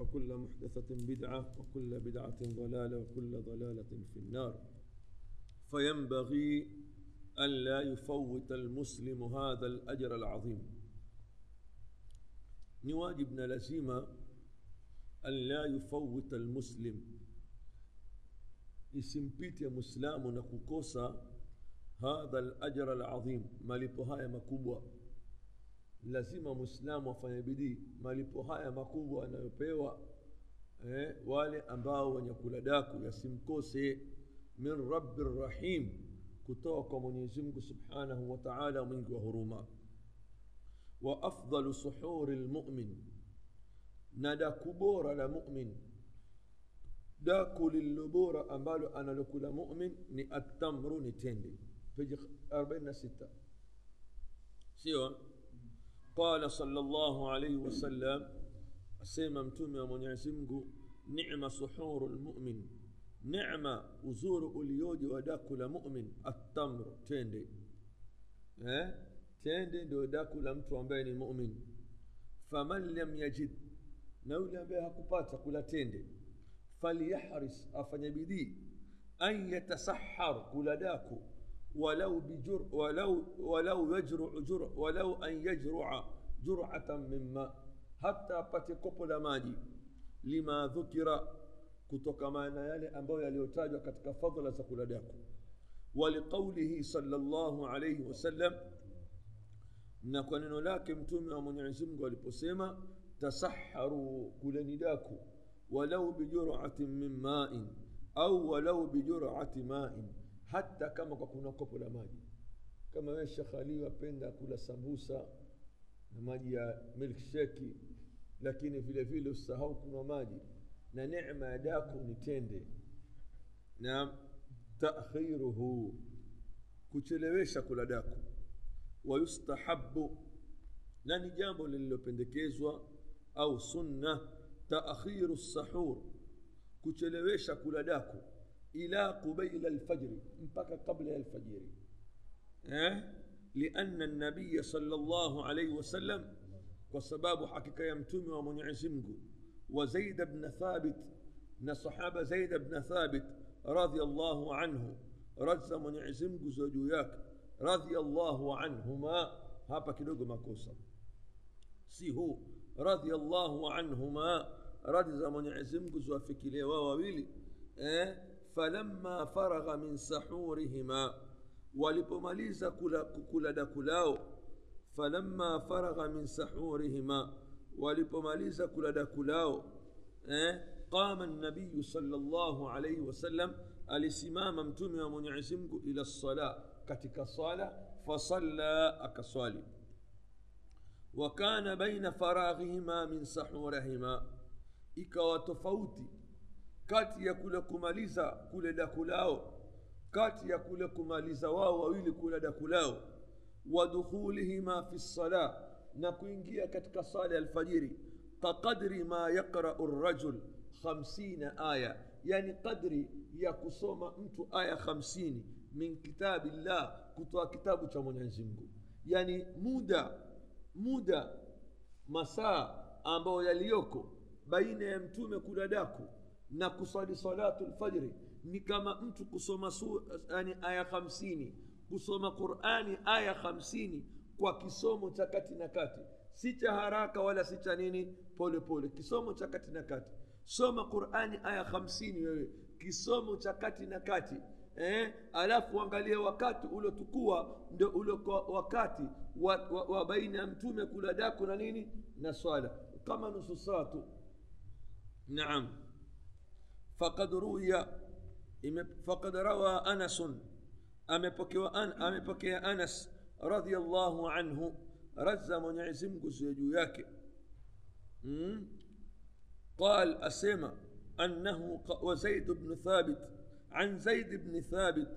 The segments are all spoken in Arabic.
وكل محدثة بدعة وكل بدعة ضلالة وكل ضلالة في النار. فينبغي ألا يفوت المسلم هذا الأجر العظيم. نواجبنا لزيمة ألا يفوت المسلم. Isimpite muislamu na kukosa hadha alajra alazim. Malipo haya makubwa. Lazima mwislamu afanye bidii malipo haya makubwa anayopewa eh, wale ambao wenye kula daku yasimkose min rabbi rahim kutoka kwa mwenyezi mungu subhanahu wa taala mwingi wa huruma wa afdalu suhuri lmumin na daku bora la mumin daku lililo bora ambalo analokula mumin ni atamru ni tende peji 46 sio قال صلى الله عليه وسلم أسيما متوم يا من يعزمك نعم سحور المؤمن نعم وزور أليود وداك لمؤمن التمر تندي. ها تندي دو داك لمتوم بين فمن لم يجد نولا بها كباتا كلا تندي. فليحرس أفنبدي أن يتسحر كلا داكو ولو بجر ولو ولو يجر جرع ولو أن يجرع جرعة من ماء. حتى باتي كوبولا مالي لما ذكر كتوكا مانا يالي امبويا ليوتاجا كتكا فضل سكولا داكو ولقوله صلى الله عليه وسلم نقول نلاكم تومي ومن يعزم قول والقسيمه تسحروا كولا نداكو ولو بجرعة من ماء أو ولو بجرعة ماء. Hata kama kwa kuna kopo la maji kama wewe Sheikh Ali wapenda kula sambusa na maji ya milkshake lakini vile vile usahau kunywa maji na neema ya daku ni tende na taakhiruhu kuchelewesha kula daku wayustahabu na ni jambo lililopendekezwa au sunna taakhiru sahur kuchelewesha kula daku إلى قبيل الفجر مبكى قبل الفجر أه؟ لأن النبي صلى الله عليه وسلم وسباب حقيقة يمتم ومن عزمه وزيد بن ثابت نصحاب زيد بن ثابت رضي الله عنه رز من عزمه زوجياك رضي الله عنهما هابا كيلوغو ماكوسا سيهو رضي الله عنهما رز من زوافكي وويلي أه؟ فلما فرغ من سحورهما ولبماليزا كولا كولا فلما فرغ من سحورهما ولبماليزا كولا كولا إيه؟ قام النبي صلى الله عليه وسلم الإسمام امتم ومن يعزمك إلى الصلاة. كتك الصلاة فصلى أكصالي. وكان بين فراغهما من سحورهما. إكا تفوتي kati ya kule kumaliza kule daku lao kati ya kule kumaliza wao wawili kule daku lao wadukhulihima fi lsala na kuingia katika sala ya alfajiri kaqadri ma yaqrau rajul khamsina aya yani qadri ya kusoma mtu aya hamsini min kitabillah kutoa kitabu cha mwenyezi mungu yani muda muda masaa ambayo yaliyoko baina ya mtume kula daku na kuswali salatu lfajri ni kama mtu kusoma yani aya hamsini kusoma qurani aya hamsini kwa kisomo cha kati na kati. Si cha haraka wala si cha nini pole pole. Kisomo cha kati na kati. Soma qurani aya hamsini wewe. Kisomo cha kati na kati eh, alafu angalie wakati uliotukua ndio uliokuwa wakati wa, wa, wa baina ya mtume kula daku na nini? Na swala. Kama nusu saa tu. Naam anasun amepokewa an, amepokea anas radiallahu anhu raza mwenyezi mungu siyo juu yake mm? قال أسمع أنه وزيد بن ثابت عن زيد بن ثابت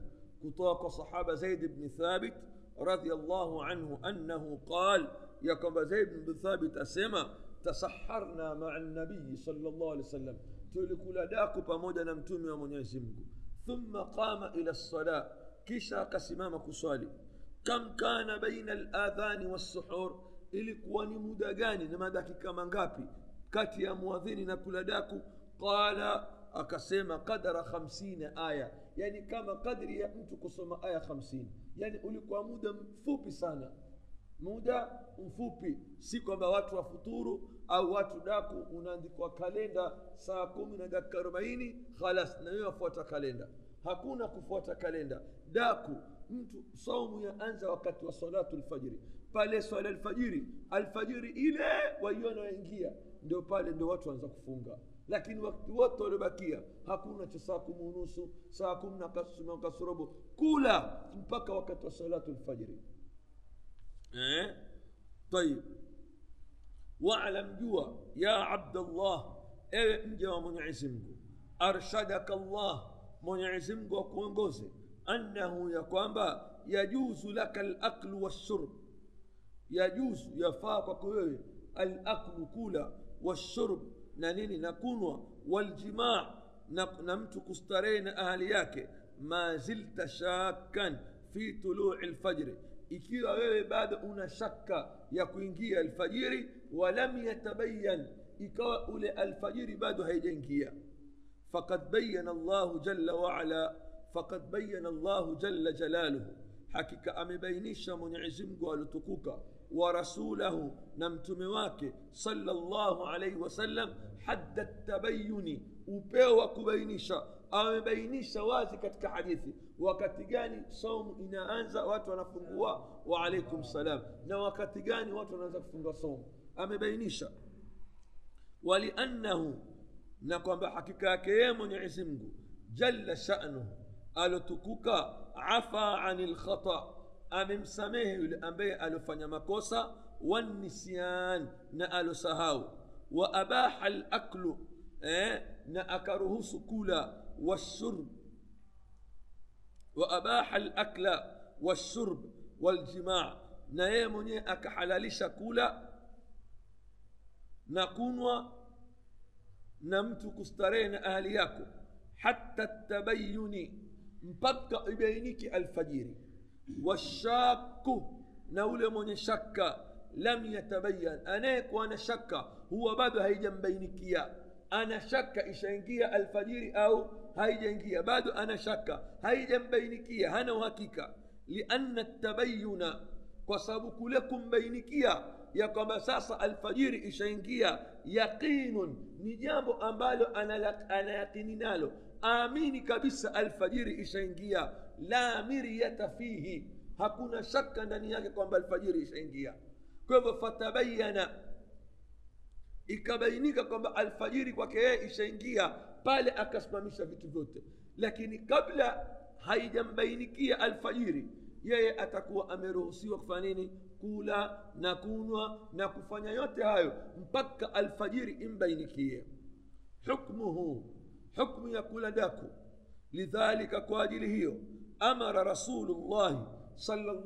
كطاق صحابة زيد بن ثابت رضي الله عنه أنه قال يقوم زيد بن ثابت أسمع تسحرنا مع النبي صلى الله عليه وسلم. Tulikula daku pamoja na mtume wa mwenyezi mungu thumma qama ila lsala kisha akasimama kuswali kam kana baina aladhani wassuhur ilikuwa ni muda gani na madakika mangapi kati ya muadhini na kula daku qala akasema qadara khamsina aya yani kama kadri ya mtu kusoma aya hamsini yani ulikuwa muda mfupi sana muda mfupi si kwamba watu wafuturu au watu daku unaandikwa kalenda saa kumi na dakika arobaini khalas na wewe wafuata kalenda. Hakuna kufuata kalenda. Daku mtu saumu ya anza wakati wa salatu lfajiri pale swala alfajiri alfajiri ile waiona waingia. Ndio pale ndio watu waanza kufunga. Lakini wakati wote waliobakia hakuna cha saa kumi unusu saa kumi na kasuma kasorobo. Kula mpaka wakati wa salatu lfajiri eh? tayib واعلم جوا. يا عبد الله ان جوا من عزمك أرشدك الله من عزمك وكونغوز أنه يا كوانبا يجوز لك الأكل والشرب. يجوز يا فاقك الأكل كولا والشرب. نانيني نكونوا والجماع. نمت كسترين أهلياك. ما زلت شاكا في طلوع الفجر. إكيرا غير بعد أنا شك يكوينجي الفجيري. ولم يتبين إكوا أولي الفجر بعد هيدنكيا فقد بين الله جل وعلا فقد بين الله جل جلاله. حكيك أم بينيش من عزمك ولتقوك ورسوله نمتمواك صلى الله عليه وسلم حد التبين. وبيوك بينيش. أم بينيش وازك كحديث وكتجاني صوم إنا أنزا واتو نفنقوا وعليكم السلام. نوكتجاني واتو نزا صوم. Amebainisha waliannahu na kwamba hakika yake yeye mwenyezi mungu jalla shanuhu alotukuka afa ani lkhata amemsamehe yule ambaye alofanya makosa wanisyan na alosahau wa abaha laklu eh, na akaruhusu kula washurb وأباح الأكل والشرب والجماع na yeye mwenyewe akahalalisha kula na kunwa na mtu kustarehe na ahli yako hata tabayuni mpaka ibainiki alfajiri washaku na ule mwenye shaka lam yatabayan anayekuwa na shaka huwa bado haijambainikia ana shaka ishaingia alfajiri au haijaingia bado ana shaka haijambainikia hana uhakika lianna tabayuna kwa sababu kule kumbainikia ya kwamba sasa alfajiri ishaingia yaqinun ni jambo ambalo anayaqini nalo. Amini kabisa alfajiri ishaingia. La miryata fihi hakuna shaka ndani yake kwamba alfajiri ishaingia. Kwa hivyo fatabayana ikabainika kwamba alfajiri kwake yeye ishaingia pale akasimamisha vitu vyote. Lakini kabla haijambainikia alfajiri yeye atakuwa ameruhusiwa kufanya nini kula na kunywa na kufanya yote hayo mpaka alfajiri imbainikie hukmuhu hukmu ya kula daku lidhalika kwa ajili hiyo amara rasulullahi sallallahu